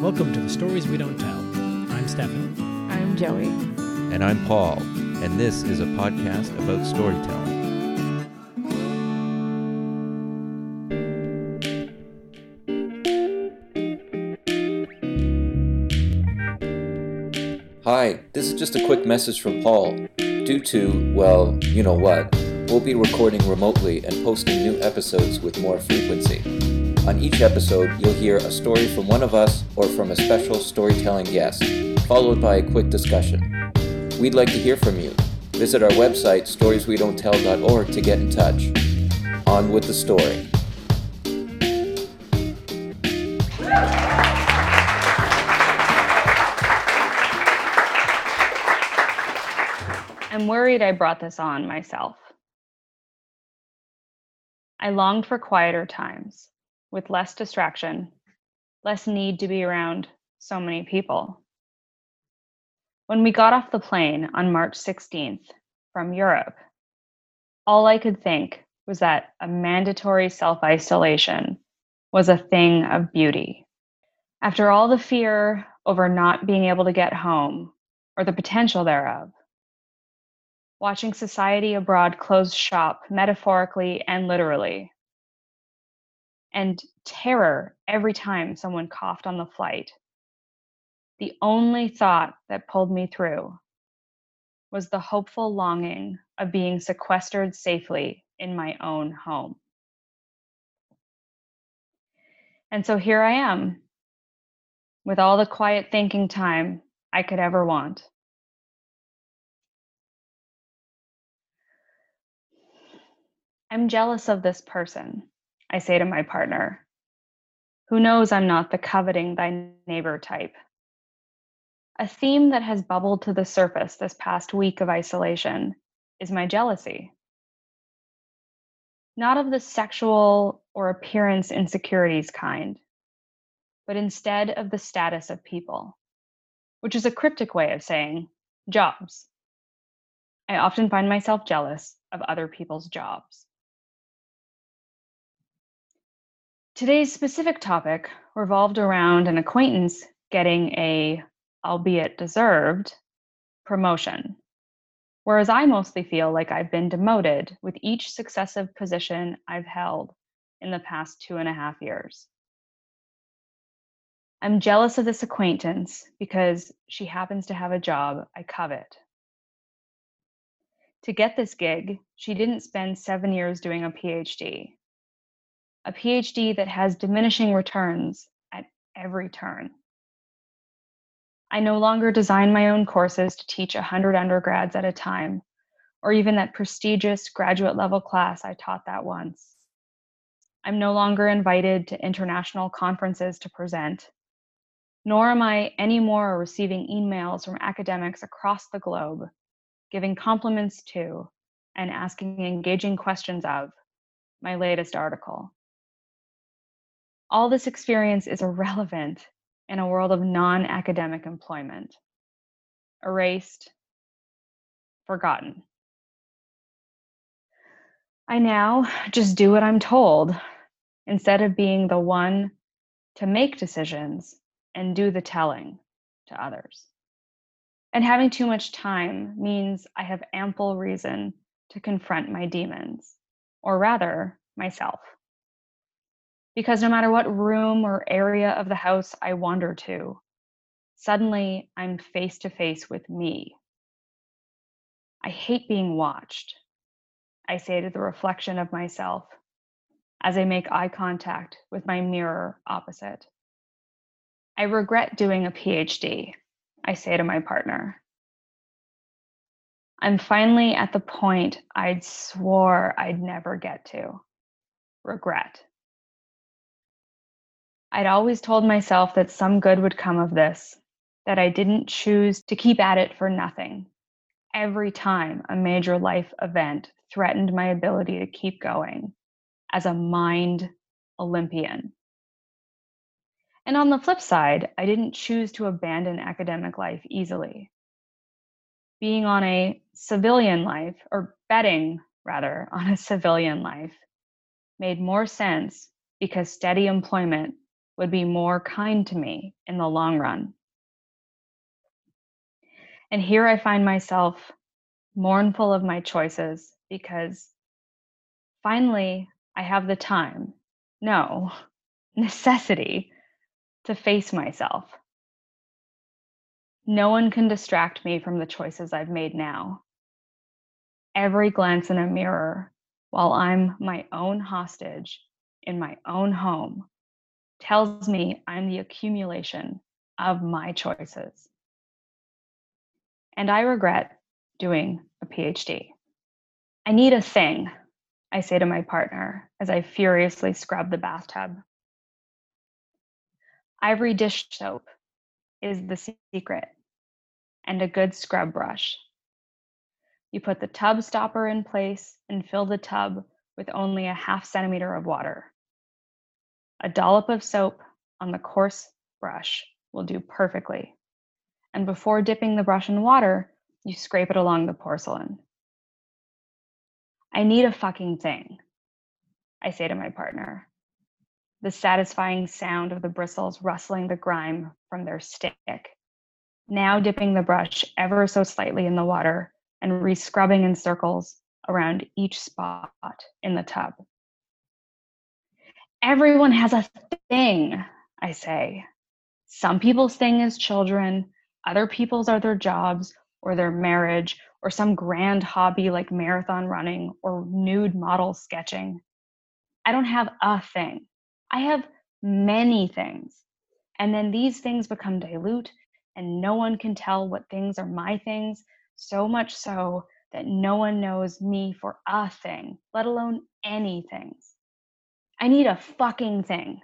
Welcome to the Stories We Don't Tell. I'm Stefan. I'm Joey. And I'm Paul, and this is a podcast about storytelling. Hi, this is just a quick message from Paul. Due to, well, you know what, we'll be recording remotely and posting new episodes with more frequency. On each episode, you'll hear a story from one of us or from a special storytelling guest, followed by a quick discussion. We'd like to hear from you. Visit our website, storieswedon'ttell.org, to get in touch. On with the story. I'm worried I brought this on myself. I longed for quieter times with less distraction, less need to be around so many people. When we got off the plane on March 16th from Europe, all I could think was that a mandatory self isolation was a thing of beauty. After all the fear over not being able to get home or the potential thereof, watching society abroad close shop metaphorically and literally and terror every time someone coughed on the flight. The only thought that pulled me through was the hopeful longing of being sequestered safely in my own home. And so here I am, with all the quiet thinking time I could ever want. I'm jealous of this person. I say to my partner. Who knows I'm not the coveting thy neighbor type? A theme that has bubbled to the surface this past week of isolation is my jealousy. Not of the sexual or appearance insecurities kind, but instead of the status of people, which is a cryptic way of saying jobs. I often find myself jealous of other people's jobs. Today's specific topic revolved around an acquaintance getting a, albeit deserved, promotion. Whereas I mostly feel like I've been demoted with each successive position I've held in the past two and a half years. I'm jealous of this acquaintance because she happens to have a job I covet. To get this gig, she didn't spend seven years doing a PhD a PhD that has diminishing returns at every turn. I no longer design my own courses to teach 100 undergrads at a time, or even that prestigious graduate level class I taught that once. I'm no longer invited to international conferences to present, nor am I anymore receiving emails from academics across the globe, giving compliments to and asking engaging questions of my latest article all this experience is irrelevant in a world of non academic employment. Erased, forgotten. I now just do what I'm told instead of being the one to make decisions and do the telling to others. And having too much time means I have ample reason to confront my demons, or rather, myself because no matter what room or area of the house I wander to, suddenly I'm face to face with me. I hate being watched, I say to the reflection of myself as I make eye contact with my mirror opposite. I regret doing a PhD, I say to my partner. I'm finally at the point I'd swore I'd never get to regret. I'd always told myself that some good would come of this, that I didn't choose to keep at it for nothing. Every time a major life event threatened my ability to keep going as a mind Olympian. And on the flip side, I didn't choose to abandon academic life easily. Being on a civilian life, or betting rather, on a civilian life, made more sense because steady employment would be more kind to me in the long run. And here I find myself mournful of my choices because finally I have the time, no, necessity to face myself. No one can distract me from the choices I've made now. Every glance in a mirror while I'm my own hostage in my own home tells me I'm the accumulation of my choices. And I regret doing a PhD. I need a thing, I say to my partner as I furiously scrub the bathtub. Ivory dish soap is the secret, and a good scrub brush. You put the tub stopper in place and fill the tub with only a half centimeter of water. A dollop of soap on the coarse brush will do perfectly. And before dipping the brush in water, you scrape it along the porcelain. I need a fucking thing, I say to my partner. The satisfying sound of the bristles rustling the grime from their stick. Now dipping the brush ever so slightly in the water and rescrubbing in circles around each spot in the tub. Everyone has a thing, I say. Some people's thing is children, other people's are their jobs or their marriage or some grand hobby like marathon running or nude model sketching. I don't have a thing. I have many things. And then these things become dilute, and no one can tell what things are my things, so much so that no one knows me for a thing, let alone any things. I need a fucking thing.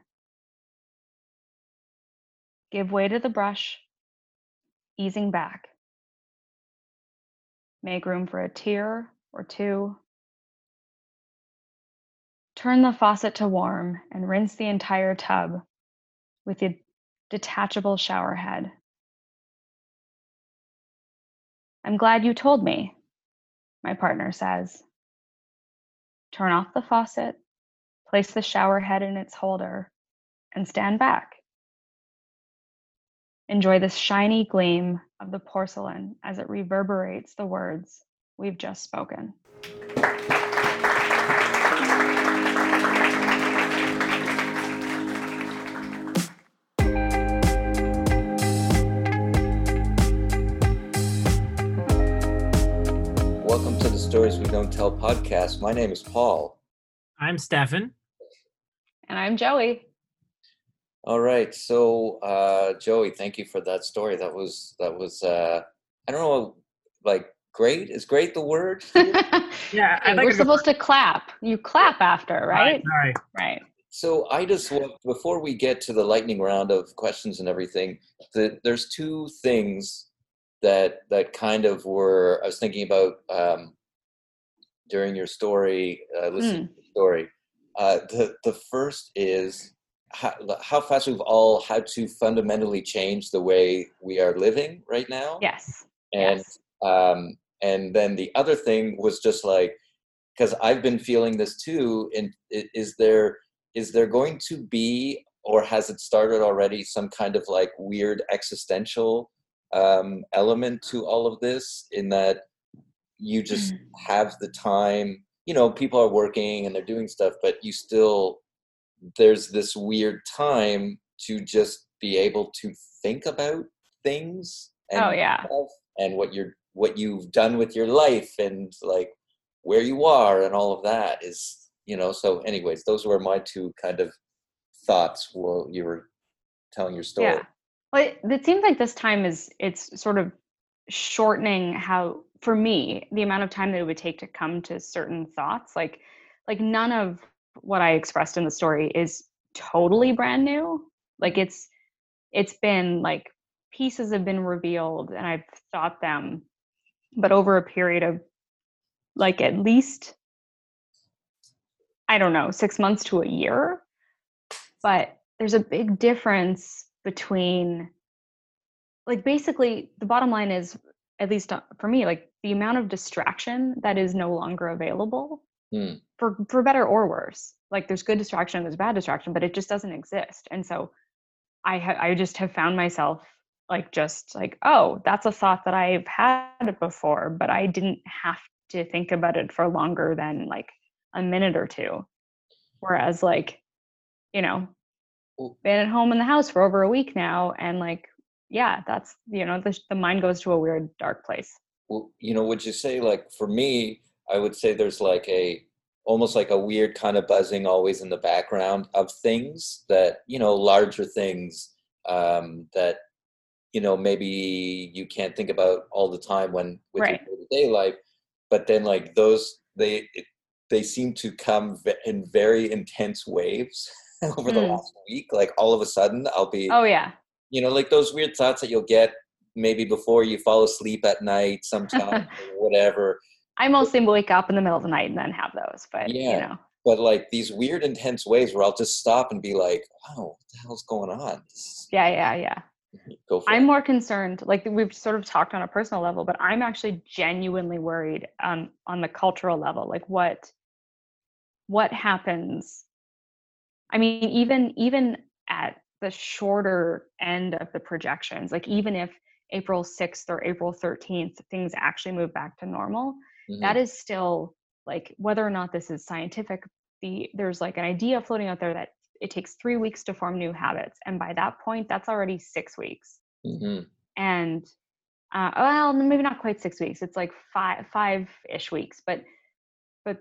Give way to the brush, easing back. Make room for a tear or two. Turn the faucet to warm and rinse the entire tub with the detachable shower head. I'm glad you told me, my partner says. Turn off the faucet place the shower head in its holder, and stand back. Enjoy the shiny gleam of the porcelain as it reverberates the words we've just spoken. Welcome to the Stories We Don't Tell podcast. My name is Paul. I'm Stefan. And I'm Joey. All right. So, uh, Joey, thank you for that story. That was, that was, uh, I don't know, like great. Is great the word? yeah. Hey, we're supposed to clap. You clap after, right? Right. Right. So I just want, before we get to the lightning round of questions and everything, the, there's two things that that kind of were I was thinking about um, during your story, uh, listening mm. to the story. Uh, the the first is how, how fast we've all had to fundamentally change the way we are living right now. Yes. And yes. um, and then the other thing was just like because I've been feeling this too. And is there is there going to be or has it started already some kind of like weird existential um, element to all of this in that you just mm. have the time you know people are working and they're doing stuff but you still there's this weird time to just be able to think about things and oh yeah. and what you're what you've done with your life and like where you are and all of that is you know so anyways those were my two kind of thoughts while you were telling your story. Yeah. Well it, it seems like this time is it's sort of shortening how for me the amount of time that it would take to come to certain thoughts like like none of what i expressed in the story is totally brand new. Like it's it's been like pieces have been revealed and i've thought them but over a period of like at least i don't know 6 months to a year. But there's a big difference between like basically the bottom line is at least uh, for me like the amount of distraction that is no longer available mm. for for better or worse like there's good distraction there's bad distraction but it just doesn't exist and so I ha- I just have found myself like just like oh that's a thought that I've had before, but I didn't have to think about it for longer than like a minute or two. Whereas like, you know, been at home in the house for over a week now, and like yeah, that's you know the the mind goes to a weird dark place. You know, would you say like for me, I would say there's like a almost like a weird kind of buzzing always in the background of things that you know larger things um, that you know maybe you can't think about all the time when with Right. your day-to-day life, but then like those they it, they seem to come in very intense waves over the Mm. last week. Like all of a sudden, I'll be Oh yeah, you know like those weird thoughts that you'll get maybe before you fall asleep at night sometime or whatever I mostly wake up in the middle of the night and then have those, but you Yeah. know, but like these weird intense ways where i'll just stop and be like wow what the hell's going on yeah, yeah, yeah. go for I'm it more concerned, like we've sort of talked on a personal level, but I'm actually genuinely worried um, on the cultural level. Like what what happens? I mean, even even at the shorter end of the projections, like even if April 6th or April 13th things actually move back to normal, Mhm. that is still like whether or not this is scientific the there's like an idea floating out there that it takes three weeks to form new habits and by that point that's already six weeks Mhm. and uh, well maybe not quite six weeks it's like five five-ish weeks but but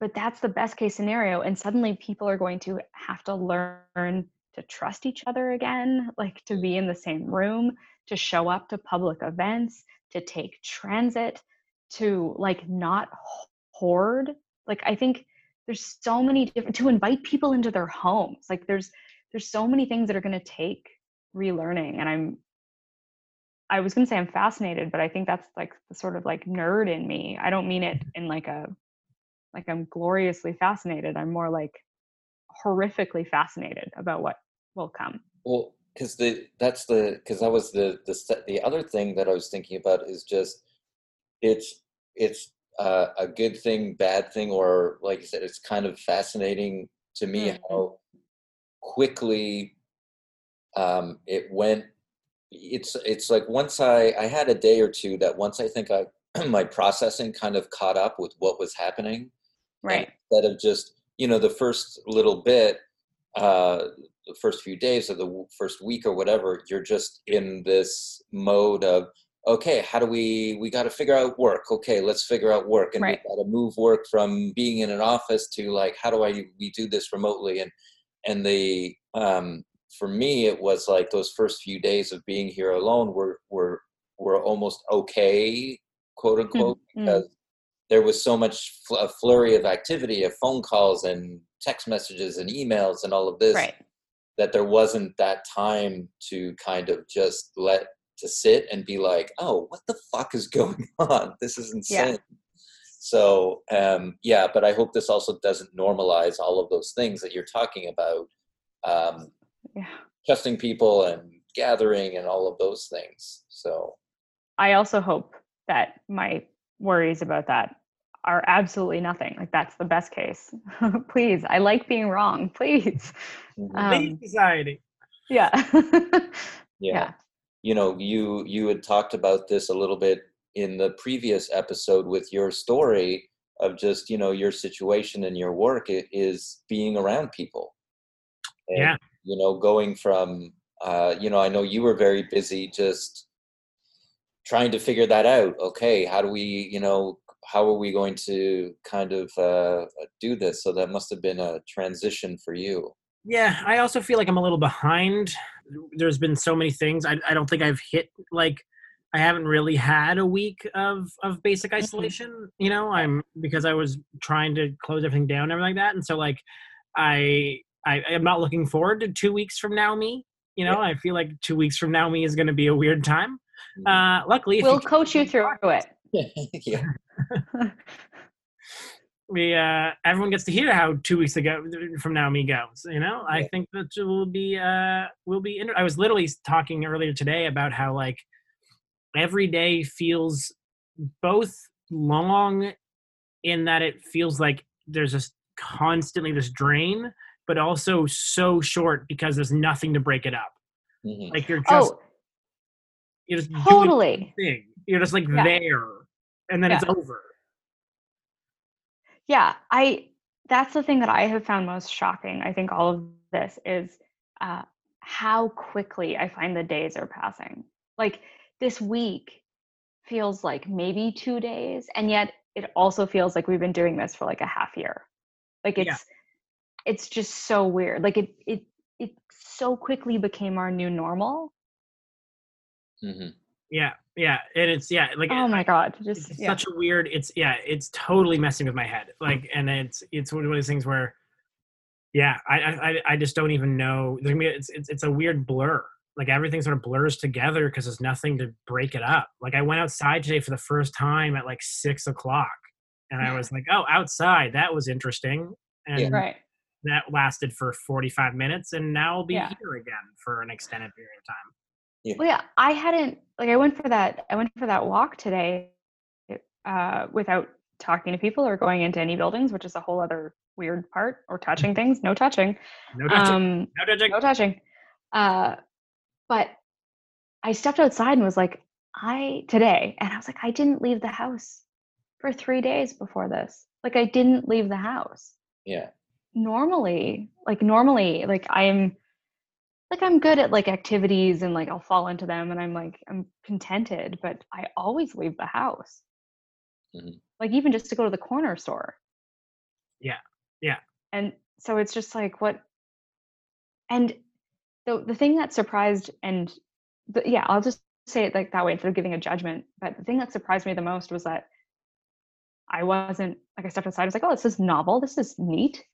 but that's the best case scenario and suddenly people are going to have to learn to trust each other again like to be in the same room to show up to public events to take transit to like not hoard. Like i think there's so many different to invite people into their homes. Like there's there's so many things that are going to take relearning and i'm i was going to say i'm fascinated but i think that's like the sort of like nerd in me. I don't mean it mm-hmm. in like a like i'm gloriously fascinated. I'm more like horrifically fascinated about what will come. Well because the that's the because that was the the the other thing that i was thinking about is just it's it's uh, a good thing bad thing or like you said it's kind of fascinating to me Mhm. how quickly um it went it's it's like once i i had a day or two that once i think i my processing kind of caught up with what was happening right instead of just you know the first little bit uh the first few days or the first week or whatever you're just in this mode of okay how do we we got to figure out work. Okay let's figure out work. And Right. we got to move work from being in an office to like how do i we do this remotely? And and the um for me it was like those first few days of being here alone were were were almost okay quote unquote Mm. because there was so much fl- a flurry of activity of phone calls and text messages and emails and all of this right that there wasn't that time to kind of just let to sit and be like oh what the fuck is going on? This is insane. So um yeah but i hope this also doesn't normalize all of those things that you're talking about um yeah. trusting people and gathering and all of those things so. I also hope that my worries about that are absolutely nothing. Like that's the best case. please, I like being wrong. Please. Um, Please, society. Yeah. yeah. yeah. you know you you had talked about this a little bit in the previous episode with your story of just you know your situation and your work is being around people and, Yeah. you know going from uh you know i know you were very busy just trying to figure that out okay how do we you know how are we going to kind of uh do this so that must have been a transition for you Yeah, I also feel like I'm a little behind. There's been so many things. I, I don't think I've hit like I haven't really had a week of of basic Mhm. isolation. You know, I'm because I was trying to close everything down and everything like that, and so like I I am not looking forward to two weeks from now me. You know, I feel like two weeks from now me is going to be a weird time. Uh, luckily, We'll you- coach you through it. yeah we uh everyone gets to hear how two weeks ago from now me goes you know i think that will be uh will be inter- i was literally talking earlier today about how like every day feels both long in that it feels like there's just constantly this drain but also so short because there's nothing to break it up Mhm. Like you're just oh, you're just totally. thing. You're just like Yeah. there, and then it's over. Yeah, I that's the thing that I have found most shocking. I think all of this is uh, how quickly I find the days are passing. Like this week feels like maybe two days, and yet it also feels like we've been doing this for like a half year. Like it's Yeah. it's just so weird. Like it it it so quickly became our new normal. Mhm. Yeah, yeah, and it's yeah, like Oh my god, just yeah. such a weird. It's yeah, it's totally messing with my head. Like, and it's it's one of those things where, yeah, I I I- just don't even know. It's it's it's a weird blur. Like everything sort of blurs together because there's nothing to break it up. Like I went outside today for the first time at like six o'clock, and I was like, oh, outside, that was interesting, and right. that lasted for forty five minutes, and now I'll be Yeah. here again for an extended period of time. Well, yeah, I hadn't like I went for that. I went for that walk today, uh, without talking to people or going into any buildings, which is a whole other weird part. Or touching things. No touching. No touching. Um, no touching. no touching. Uh, but I stepped outside and was like, I today, and I was like, I didn't leave the house for three days before this. Like I didn't leave the house. Yeah. Normally, like normally, like I'm like I'm good at like activities and like I'll fall into them and I'm like I'm contented, but I always leave the house. Mhm. Like even just to go to the corner store. Yeah, yeah. And so it's just like what and the the thing that surprised and the, yeah, I'll just say it like that way instead of giving a judgment. But the thing that surprised me the most was that I wasn't like I stepped aside. I was like, oh, this is novel. This is neat.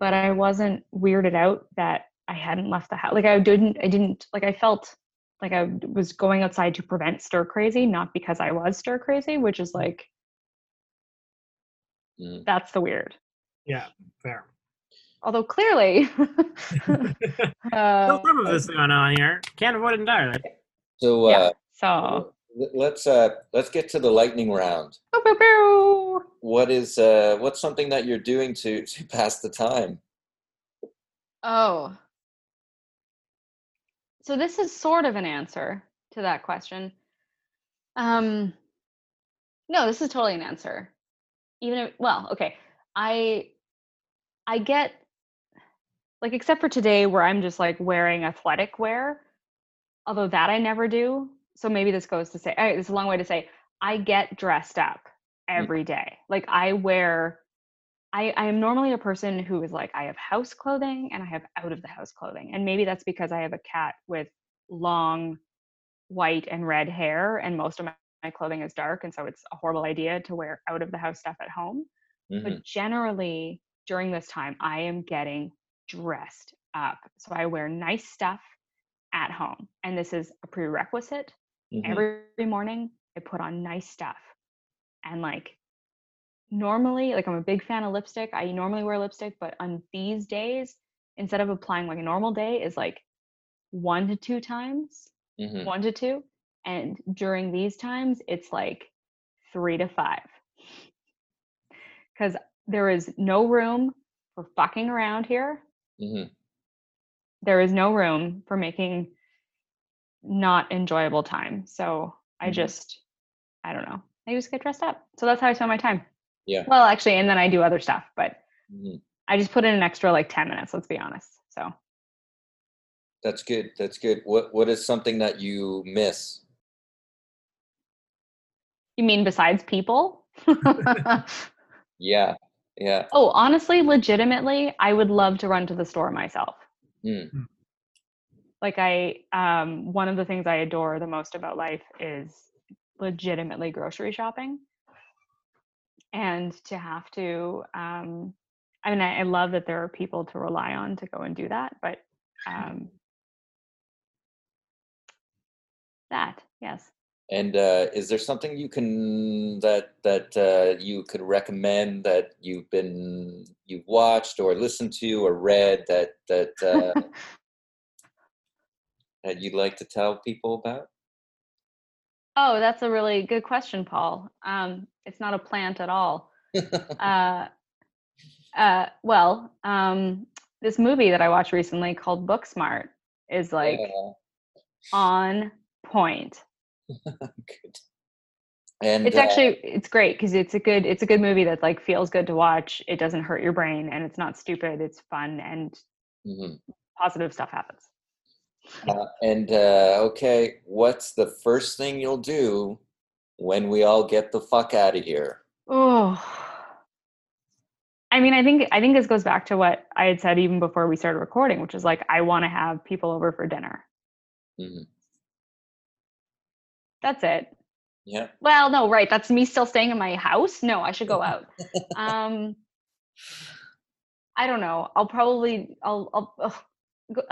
But I wasn't weirded out that I hadn't left the house. Like I didn't. I didn't. Like I felt like I was going outside to prevent stir crazy, not because I was stir crazy, which is like Mhm. that's the weird. Yeah, fair. Although clearly, Still uh, some of this going on here. Can't avoid it entirely. So yeah. uh, So let's uh, let's get to the lightning round. Pew, pew, pew. What is uh, what's something that you're doing to to pass the time? Oh. So this is sort of an answer to that question. Um no, this is totally an answer. Even if well, okay. I I get like except for today where I'm just like wearing athletic wear, although that I never do. So maybe this goes to say it's a long way to say I get dressed up every day. Like I wear I, I am normally a person who is like I have house clothing and I have out of the house clothing. And maybe that's because I have a cat with long white and red hair and most of my, my clothing is dark and so it's a horrible idea to wear out of the house stuff at home. Mhm. But generally during this time I am getting dressed up. So I wear nice stuff at home. And this is a prerequisite. Mhm. Every morning I put on nice stuff. And like normally like i'm a big fan of lipstick. I normally wear lipstick but on these days instead of applying like a normal day is like one to two times Mhm. one to two and during these times it's like three to five. Because there is no room for fucking around here. Mhm. there is no room for making not enjoyable time. So i Mhm. just i don't know. I just get dressed up. So that's how i spend my time Yeah. well actually and then i do other stuff but Mhm. I just put in an extra like 10 minutes, let's be honest. So, That's good. That's good. What what is something that you miss? you mean besides people? Yeah. Yeah. oh, honestly, legitimately, I would love to run to the store myself. Mm. Like, I, um, one of the things I adore the most about life is legitimately grocery shopping. And to have to, um, I mean, I, I love that there are people to rely on to go and do that, but um, that, yes. And uh, is there something you can that that uh, you could recommend that you've been you've watched or listened to or read that that uh, that you'd like to tell people about? Oh, that's a really good question, Paul. Um, it's not a plant at all. uh, uh, well, um, this movie that I watched recently called Booksmart is like Yeah, on point. good. And It's uh, actually it's great because it's a good it's a good movie that like feels good to watch. It doesn't hurt your brain and it's not stupid. It's fun and mhm. positive stuff happens. Uh, and uh, okay, what's the first thing you'll do when we all get the fuck out of here? Oh. I mean, I think I think this goes back to what I had said even before we started recording, which is like I want to have people over for dinner. Mhm. That's it. Yeah. Well, no, right. That's me still staying in my house. No, I should go out. um, I don't know. I'll probably. I'll. I'll ugh, go,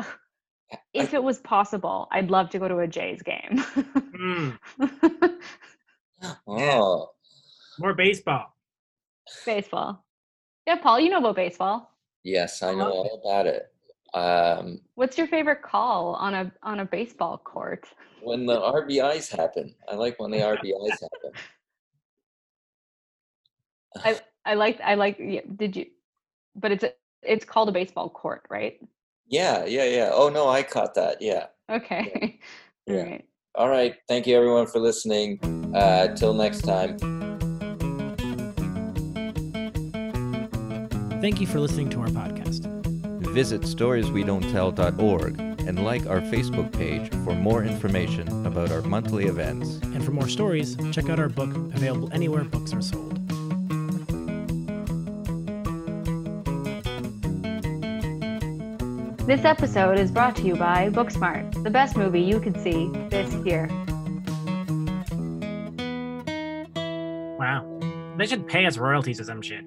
if it was possible, I'd love to go to a Jays game. Mm, Oh, more baseball. baseball. Yeah, Paul, you know about baseball. yes, I know Uh-huh. all about it. Um, What's your favorite call on a on a baseball court? when the RBIs happen, I like when the RBIs happen. I I like I like. Yeah, did you? But it's a, it's called a baseball court, right? Yeah, yeah, yeah. Oh no, I caught that. Yeah. Okay. Yeah. All right. All right. Thank you everyone for listening. Uh, till next time. Thank you for listening to our podcast. Visit storieswedon'ttell.org and like our Facebook page for more information about our monthly events. And for more stories, check out our book, available anywhere books are sold. This episode is brought to you by Booksmart, the best movie you could see this year. Wow. They should pay us royalties or some shit.